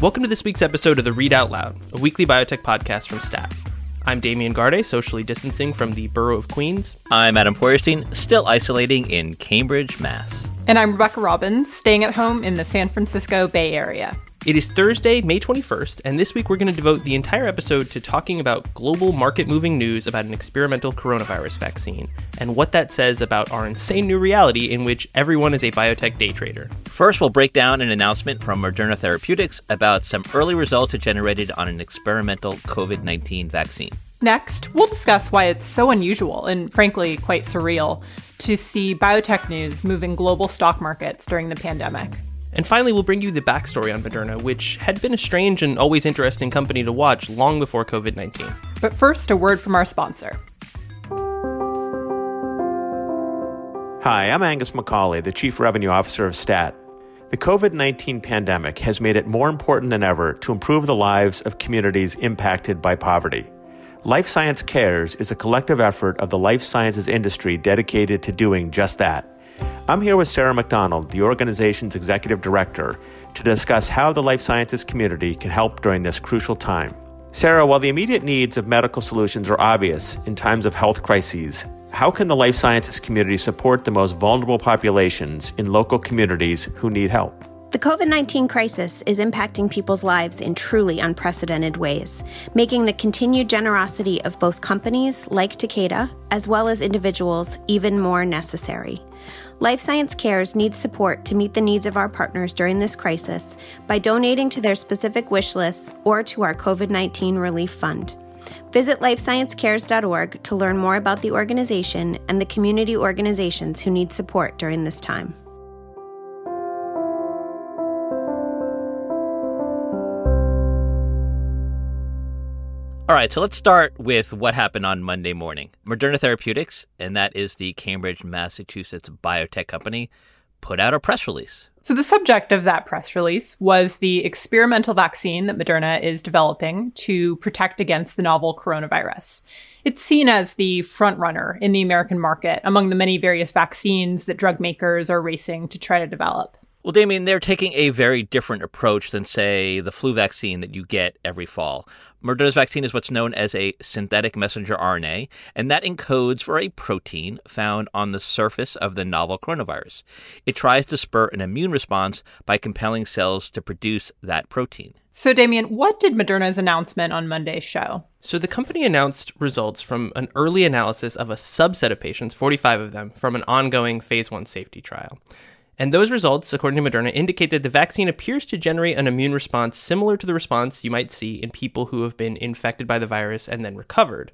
Welcome to this week's episode of the Readout Loud, a weekly biotech podcast from STAT. I'm Damian Garde, socially distancing from the borough of Queens. I'm Adam Feuerstein, still isolating in Cambridge, Mass. And I'm Rebecca Robbins, staying at home in the San Francisco Bay Area. It is Thursday, May 21st, and this week we're going to devote the entire episode to talking about global market moving news about an experimental coronavirus vaccine and what that says about our insane new reality in which everyone is a biotech day trader. First, we'll break down an announcement from Moderna Therapeutics about some early results it generated on an experimental COVID 19 vaccine. Next, we'll discuss why it's so unusual and frankly quite surreal to see biotech news moving global stock markets during the pandemic. And finally, we'll bring you the backstory on Moderna, which had been a strange and always interesting company to watch long before COVID 19. But first, a word from our sponsor. Hi, I'm Angus McCauley, the Chief Revenue Officer of STAT. The COVID 19 pandemic has made it more important than ever to improve the lives of communities impacted by poverty. Life Science Cares is a collective effort of the life sciences industry dedicated to doing just that. I'm here with Sarah McDonald, the organization's executive director, to discuss how the life sciences community can help during this crucial time. Sarah, while the immediate needs of medical solutions are obvious in times of health crises, how can the life sciences community support the most vulnerable populations in local communities who need help? The COVID 19 crisis is impacting people's lives in truly unprecedented ways, making the continued generosity of both companies like Takeda as well as individuals even more necessary. Life Science Cares needs support to meet the needs of our partners during this crisis by donating to their specific wish lists or to our COVID 19 Relief Fund. Visit lifesciencecares.org to learn more about the organization and the community organizations who need support during this time. All right, so let's start with what happened on Monday morning. Moderna Therapeutics, and that is the Cambridge, Massachusetts biotech company, put out a press release. So, the subject of that press release was the experimental vaccine that Moderna is developing to protect against the novel coronavirus. It's seen as the frontrunner in the American market among the many various vaccines that drug makers are racing to try to develop. Well, Damian, they're taking a very different approach than, say, the flu vaccine that you get every fall. Moderna's vaccine is what's known as a synthetic messenger RNA, and that encodes for a protein found on the surface of the novel coronavirus. It tries to spur an immune response by compelling cells to produce that protein. So, Damian, what did Moderna's announcement on Monday show? So, the company announced results from an early analysis of a subset of patients, 45 of them, from an ongoing phase 1 safety trial. And those results, according to Moderna, indicate that the vaccine appears to generate an immune response similar to the response you might see in people who have been infected by the virus and then recovered.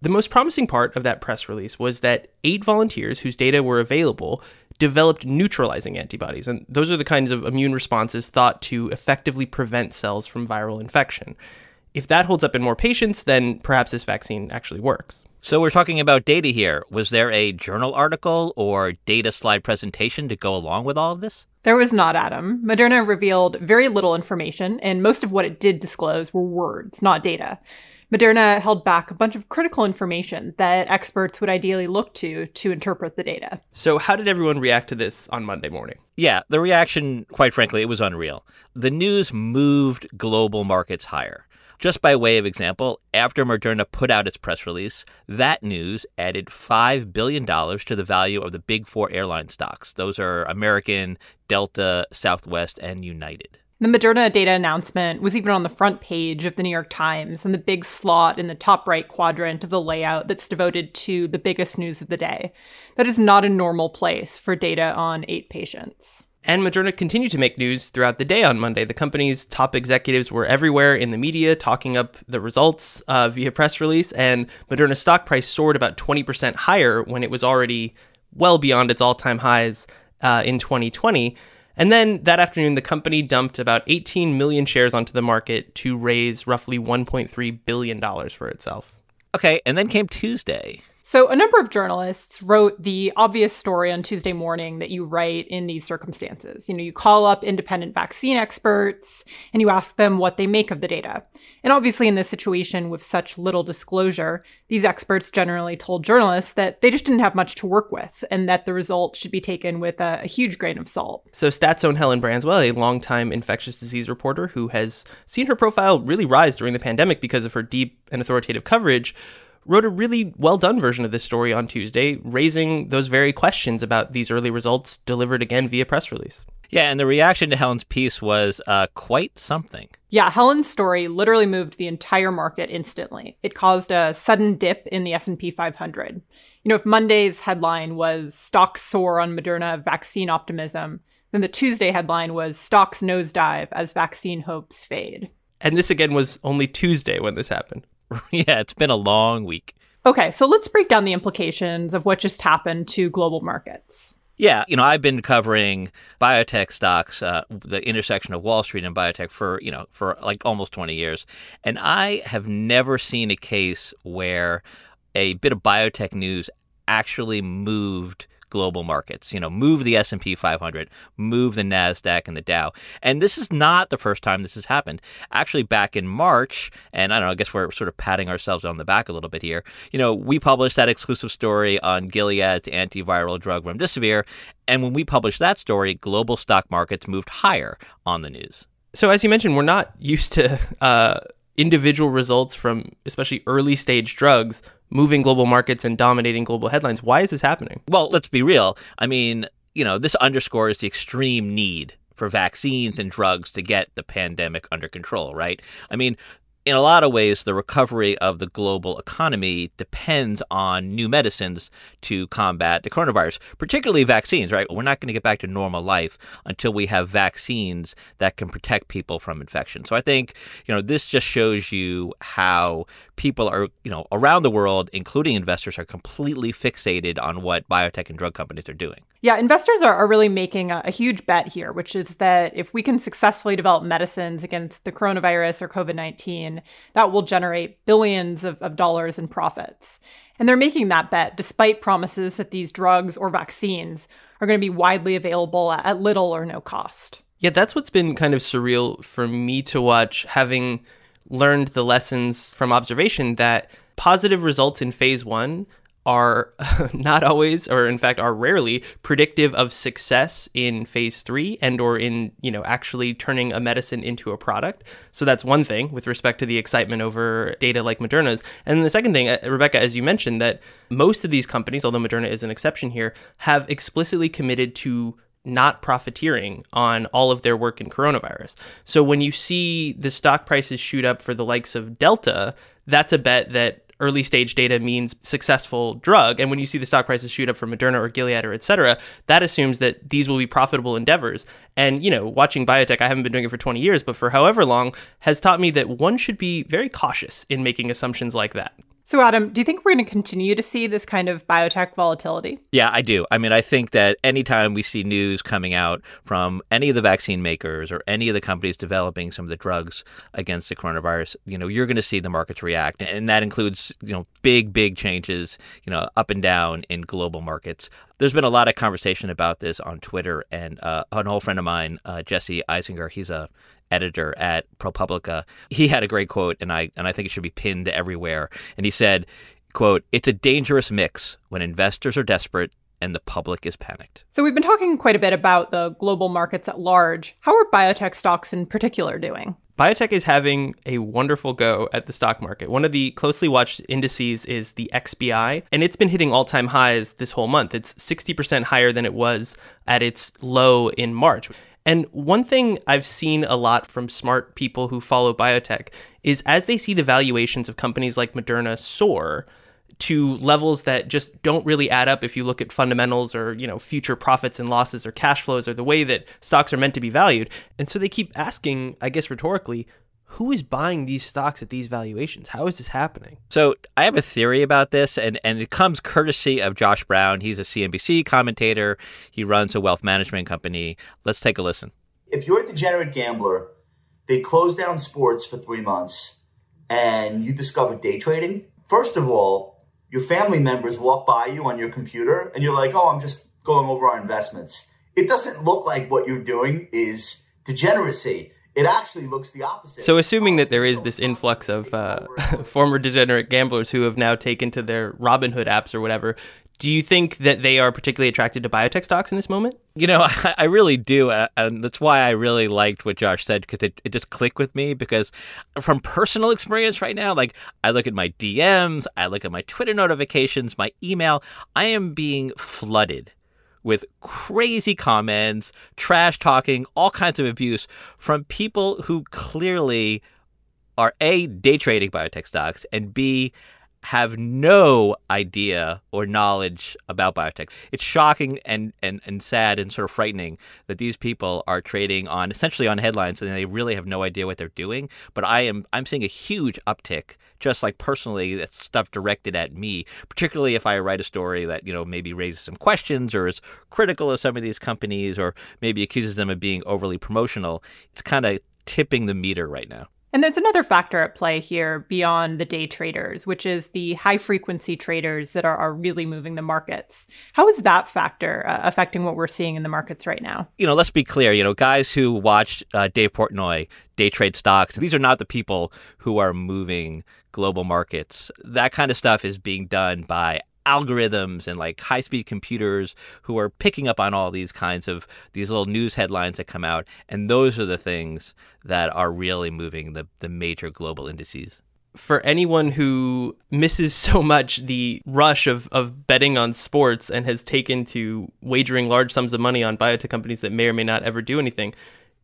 The most promising part of that press release was that eight volunteers whose data were available developed neutralizing antibodies, and those are the kinds of immune responses thought to effectively prevent cells from viral infection. If that holds up in more patients, then perhaps this vaccine actually works. So we're talking about data here. Was there a journal article or data slide presentation to go along with all of this? There was not, Adam. Moderna revealed very little information, and most of what it did disclose were words, not data. Moderna held back a bunch of critical information that experts would ideally look to to interpret the data. So, how did everyone react to this on Monday morning? Yeah, the reaction, quite frankly, it was unreal. The news moved global markets higher. Just by way of example, after Moderna put out its press release, that news added $5 billion to the value of the big four airline stocks. Those are American, Delta, Southwest, and United. The Moderna data announcement was even on the front page of the New York Times and the big slot in the top right quadrant of the layout that's devoted to the biggest news of the day. That is not a normal place for data on eight patients. And Moderna continued to make news throughout the day on Monday. The company's top executives were everywhere in the media talking up the results uh, via press release, and Moderna's stock price soared about 20% higher when it was already well beyond its all time highs uh, in 2020. And then that afternoon, the company dumped about 18 million shares onto the market to raise roughly $1.3 billion for itself. Okay, and then came Tuesday. So, a number of journalists wrote the obvious story on Tuesday morning that you write in these circumstances. You know, you call up independent vaccine experts and you ask them what they make of the data. And obviously, in this situation with such little disclosure, these experts generally told journalists that they just didn't have much to work with and that the results should be taken with a, a huge grain of salt. So, Stat's own Helen Branswell, a longtime infectious disease reporter who has seen her profile really rise during the pandemic because of her deep and authoritative coverage, wrote a really well done version of this story on Tuesday, raising those very questions about these early results delivered again via press release. Yeah, and the reaction to Helen's piece was uh, quite something. Yeah, Helen's story literally moved the entire market instantly. It caused a sudden dip in the S&P 500. You know, if Monday's headline was stocks soar on Moderna vaccine optimism, then the Tuesday headline was stocks nosedive as vaccine hopes fade. And this again was only Tuesday when this happened. yeah, it's been a long week. Okay, so let's break down the implications of what just happened to global markets. Yeah, you know, I've been covering biotech stocks, uh, the intersection of Wall Street and biotech for, you know, for like almost 20 years. And I have never seen a case where a bit of biotech news actually moved global markets. You know, move the S&P 500, move the Nasdaq and the Dow. And this is not the first time this has happened. Actually, back in March, and I don't know, I guess we're sort of patting ourselves on the back a little bit here. You know, we published that exclusive story on Gilead's antiviral drug remdesivir, and when we published that story, global stock markets moved higher on the news. So, as you mentioned, we're not used to uh, individual results from especially early stage drugs moving global markets and dominating global headlines. Why is this happening? Well, let's be real. I mean, you know, this underscores the extreme need for vaccines and drugs to get the pandemic under control, right? I mean, in a lot of ways, the recovery of the global economy depends on new medicines to combat the coronavirus, particularly vaccines, right? We're not going to get back to normal life until we have vaccines that can protect people from infection. So I think, you know, this just shows you how people are, you know, around the world, including investors, are completely fixated on what biotech and drug companies are doing. Yeah, investors are, are really making a, a, huge bet here, which is that if we can successfully develop medicines against the coronavirus or COVID 19, that will generate billions of, of dollars in profits. And they're making that bet despite promises that these drugs or vaccines are going to be widely available at, at little or no cost. Yeah, that's what's been kind of surreal for me to watch, having learned the lessons from observation that positive results in phase one are not always or in fact are rarely predictive of success in phase 3 and or in you know actually turning a medicine into a product so that's one thing with respect to the excitement over data like Moderna's and the second thing uh, Rebecca as you mentioned that most of these companies although Moderna is an exception here have explicitly committed to not profiteering on all of their work in coronavirus. So when you see the stock prices shoot up for the likes of Delta, that's a bet that early stage data means successful drug. And when you see the stock prices shoot up for Moderna or Gilead or et cetera, that assumes that these will be profitable endeavors. And, you know, watching biotech, I haven't been doing it for 20 years, but for however long, has taught me that one should be very cautious in making assumptions like that. So, Adam, do you think we're going to continue to see this kind of biotech volatility? Yeah, I do. I mean, I think that anytime we see news coming out from any of the vaccine makers or any of the companies developing some of the drugs against the coronavirus, you know, you're going to see the markets react. And that includes, you know, big, big changes, you know, up and down in global markets. There's been a lot of conversation about this on Twitter, and uh, an old friend of mine, uh, Jesse Eisinger, he's a editor at ProPublica, he had a great quote, and I and I think it should be pinned everywhere. And he said, "quote It's a dangerous mix when investors are desperate." And the public is panicked. So, we've been talking quite a bit about the global markets at large. How are biotech stocks in particular doing? Biotech is having a wonderful go at the stock market. One of the closely watched indices is the XBI, and it's been hitting all time highs this whole month. It's 60% higher than it was at its low in March. And one thing I've seen a lot from smart people who follow biotech is as they see the valuations of companies like Moderna soar to levels that just don't really add up if you look at fundamentals or, you know, future profits and losses or cash flows or the way that stocks are meant to be valued. And so they keep asking, I guess rhetorically, who is buying these stocks at these valuations? How is this happening? So I have a theory about this, and, and it comes courtesy of Josh Brown. He's a CNBC commentator. He runs a wealth management company. Let's take a listen. If you're a degenerate gambler, they close down sports for three months, and you discover day trading. First of all, your family members walk by you on your computer and you're like, oh, I'm just going over our investments. It doesn't look like what you're doing is degeneracy. It actually looks the opposite. So, assuming that there is this influx of uh, former degenerate gamblers who have now taken to their Robinhood apps or whatever, do you think that they are particularly attracted to biotech stocks in this moment? You know, I, I really do. uh, And that's why I really liked what Josh said because it, it just clicked with me. Because from personal experience right now, like I look at my DMs, I look at my Twitter notifications, my email, I am being flooded with crazy comments, trash talking, all kinds of abuse from people who clearly are A, day trading biotech stocks, and B, have no idea or knowledge about biotech. It's shocking and, and, and sad and sort of frightening that these people are trading on essentially on headlines and they really have no idea what they're doing. But I am I'm seeing a huge uptick, just like personally, that's stuff directed at me, particularly if I write a story that, you know, maybe raises some questions or is critical of some of these companies or maybe accuses them of being overly promotional. It's kind of tipping the meter right now. And there's another factor at play here beyond the day traders, which is the high frequency traders that are, are really moving the markets. How is that factor uh, affecting what we're seeing in the markets right now? You know, let's be clear. You know, guys who watch uh, Dave Portnoy day trade stocks, these are not the people who are moving global markets. That kind of stuff is being done by algorithms and like high speed computers who are picking up on all these kinds of these little news headlines that come out and those are the things that are really moving the the major global indices for anyone who misses so much the rush of, of betting on sports and has taken to wagering large sums of money on biotech companies that may or may not ever do anything,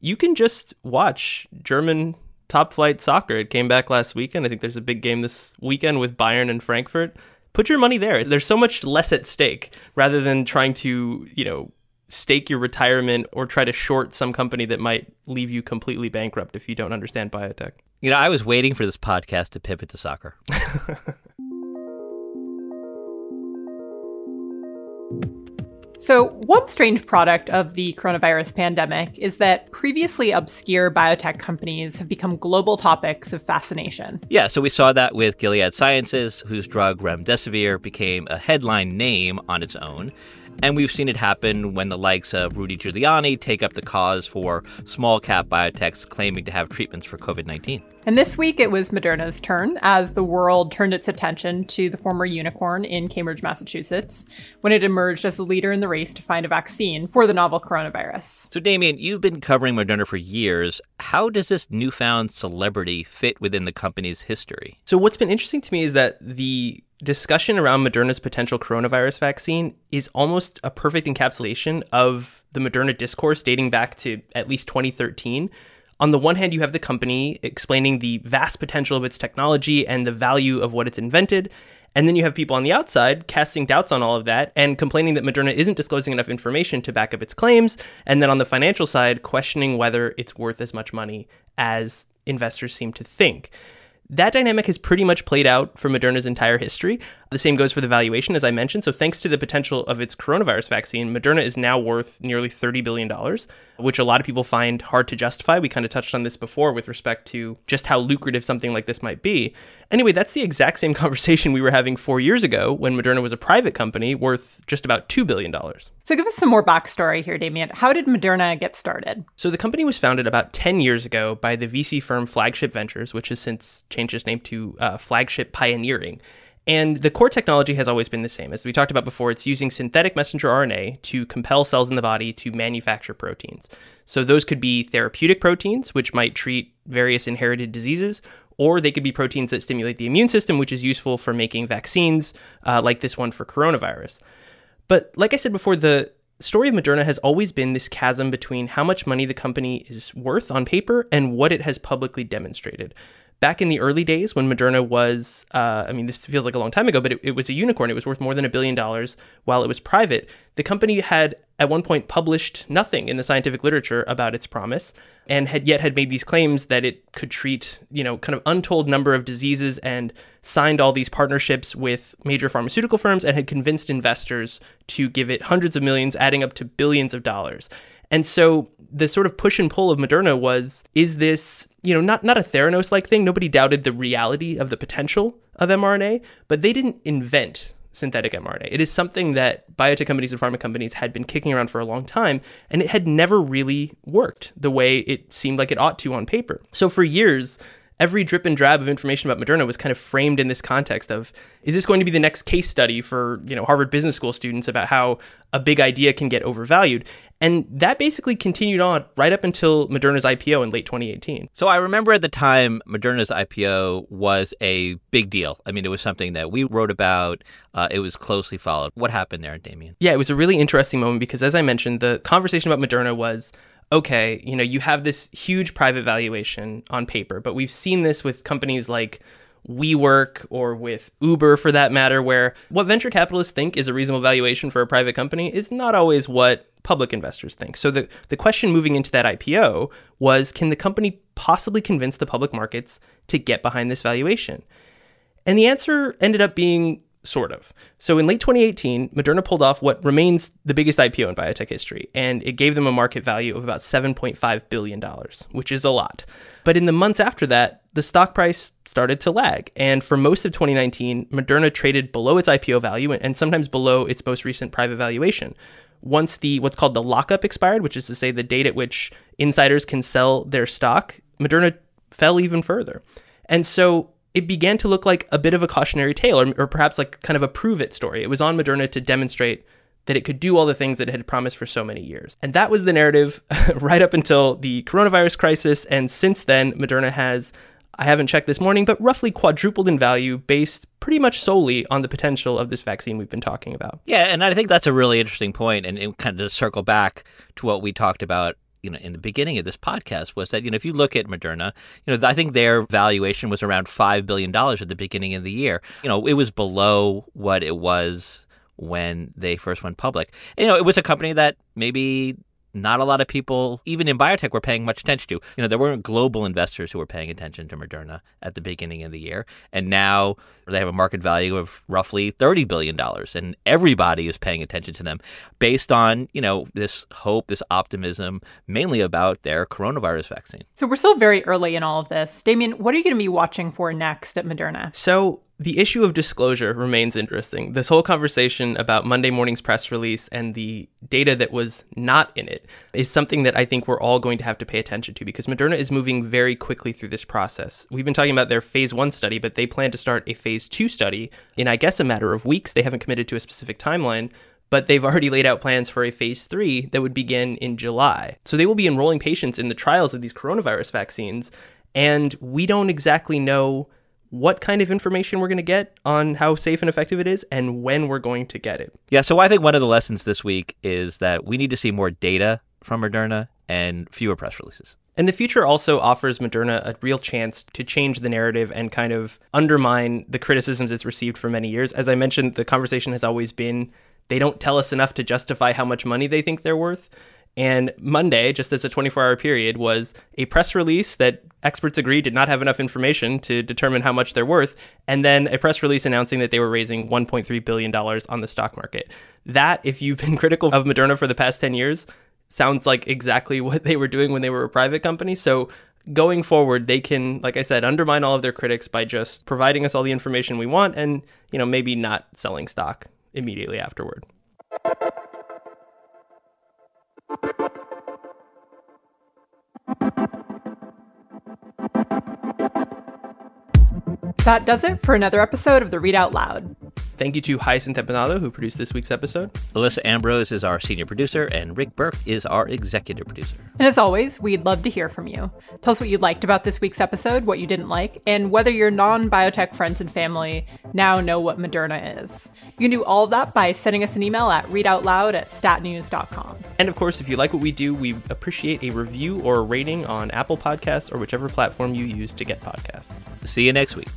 you can just watch German top flight soccer. It came back last weekend. I think there's a big game this weekend with Bayern and Frankfurt put your money there. There's so much less at stake rather than trying to, you know, stake your retirement or try to short some company that might leave you completely bankrupt if you don't understand biotech. You know, I was waiting for this podcast to pivot to soccer. So, one strange product of the coronavirus pandemic is that previously obscure biotech companies have become global topics of fascination. Yeah, so we saw that with Gilead Sciences, whose drug remdesivir became a headline name on its own. And we've seen it happen when the likes of Rudy Giuliani take up the cause for small cap biotechs claiming to have treatments for COVID 19. And this week it was Moderna's turn as the world turned its attention to the former unicorn in Cambridge, Massachusetts, when it emerged as the leader in the race to find a vaccine for the novel coronavirus. So, Damian, you've been covering Moderna for years. How does this newfound celebrity fit within the company's history? So, what's been interesting to me is that the discussion around Moderna's potential coronavirus vaccine is almost a perfect encapsulation of the Moderna discourse dating back to at least 2013. On the one hand, you have the company explaining the vast potential of its technology and the value of what it's invented. And then you have people on the outside casting doubts on all of that and complaining that Moderna isn't disclosing enough information to back up its claims. And then on the financial side, questioning whether it's worth as much money as investors seem to think. That dynamic has pretty much played out for Moderna's entire history. The same goes for the valuation, as I mentioned. So, thanks to the potential of its coronavirus vaccine, Moderna is now worth nearly $30 billion, which a lot of people find hard to justify. We kind of touched on this before with respect to just how lucrative something like this might be. Anyway, that's the exact same conversation we were having four years ago when Moderna was a private company worth just about $2 billion. So, give us some more backstory here, Damian. How did Moderna get started? So, the company was founded about 10 years ago by the VC firm Flagship Ventures, which has since changed its name to uh, Flagship Pioneering. And the core technology has always been the same. As we talked about before, it's using synthetic messenger RNA to compel cells in the body to manufacture proteins. So those could be therapeutic proteins, which might treat various inherited diseases, or they could be proteins that stimulate the immune system, which is useful for making vaccines, uh, like this one for coronavirus. But like I said before, the story of Moderna has always been this chasm between how much money the company is worth on paper and what it has publicly demonstrated back in the early days when Moderna was, uh, I mean, this feels like a long time ago, but it, it was a unicorn. It was worth more than a billion dollars while it was private. The company had at one point published nothing in the scientific literature about its promise and had yet had made these claims that it could treat, you know, kind of untold number of diseases and signed all these partnerships with major pharmaceutical firms and had convinced investors to give it hundreds of millions, adding up to billions of dollars. And so the sort of push and pull of Moderna was is this, you know, not not a Theranos like thing. Nobody doubted the reality of the potential of mRNA, but they didn't invent synthetic mRNA. It is something that biotech companies and pharma companies had been kicking around for a long time, and it had never really worked the way it seemed like it ought to on paper. So for years, every drip and drab of information about Moderna was kind of framed in this context of is this going to be the next case study for, you know, Harvard Business School students about how a big idea can get overvalued? And that basically continued on right up until Moderna's IPO in late 2018. So I remember at the time Moderna's IPO was a big deal. I mean, it was something that we wrote about. Uh, it was closely followed. What happened there, Damian? Yeah, it was a really interesting moment because, as I mentioned, the conversation about Moderna was okay, you know, you have this huge private valuation on paper, but we've seen this with companies like WeWork or with Uber for that matter, where what venture capitalists think is a reasonable valuation for a private company is not always what public investors think. So the, the question moving into that IPO was can the company possibly convince the public markets to get behind this valuation? And the answer ended up being sort of. So in late 2018, Moderna pulled off what remains the biggest IPO in biotech history, and it gave them a market value of about $7.5 billion, which is a lot. But in the months after that, the stock price started to lag. And for most of 2019, Moderna traded below its IPO value and sometimes below its most recent private valuation. Once the what's called the lockup expired, which is to say the date at which insiders can sell their stock, Moderna fell even further. And so it began to look like a bit of a cautionary tale, or, or perhaps like kind of a prove it story. It was on Moderna to demonstrate that it could do all the things that it had promised for so many years. And that was the narrative right up until the coronavirus crisis. And since then, Moderna has, I haven't checked this morning, but roughly quadrupled in value based pretty much solely on the potential of this vaccine we've been talking about. Yeah, and I think that's a really interesting point, and, and kind of to circle back to what we talked about you know in the beginning of this podcast was that you know if you look at Moderna, you know I think their valuation was around five billion dollars at the beginning of the year. You know it was below what it was when they first went public. And, you know it was a company that maybe not a lot of people, even in biotech, were paying much attention to. You know, there weren't global investors who were paying attention to Moderna at the beginning of the year. And now they have a market value of roughly $30 billion. And everybody is paying attention to them based on, you know, this hope, this optimism, mainly about their coronavirus vaccine. So we're still very early in all of this. Damian, what are you going to be watching for next at Moderna? So the issue of disclosure remains interesting. This whole conversation about Monday morning's press release and the data that was not in it is something that I think we're all going to have to pay attention to because Moderna is moving very quickly through this process. We've been talking about their phase one study, but they plan to start a phase two study in, I guess, a matter of weeks. They haven't committed to a specific timeline. But they've already laid out plans for a phase three that would begin in July. So they will be enrolling patients in the trials of these coronavirus vaccines. And we don't exactly know what kind of information we're going to get on how safe and effective it is and when we're going to get it. Yeah, so I think one of the lessons this week is that we need to see more data from Moderna and fewer press releases. And the future also offers Moderna a real chance to change the narrative and kind of undermine the criticisms it's received for many years. As I mentioned, the conversation has always been they don't tell us enough to justify how much money they think they're worth. And Monday, just as a 24 hour period, was a press release that experts agree did not have enough information to determine how much they're worth, and then a press release announcing that they were raising $1.3 billion on the stock market. That, if you've been critical of Moderna for the past 10 years, sounds like exactly what they were doing when they were a private company. So going forward, they can, like I said, undermine all of their critics by just providing us all the information we want and, you know, maybe not selling stock immediately afterward. That does it for another episode of the Readout Loud. Thank you to Hyacinth Empinado, who produced this week's episode. Alissa Ambrose is our senior producer, and Rick Berke is our executive producer. And as always, we'd love to hear from you. Tell us what you liked about this week's episode, what you didn't like, and whether your non biotech friends and family now know what Moderna is. You can do all of that by sending us an email at readoutloud at statnews.com. And of course, if you like what we do, we appreciate a review or a rating on Apple Podcasts or whichever platform you use to get podcasts. See you next week.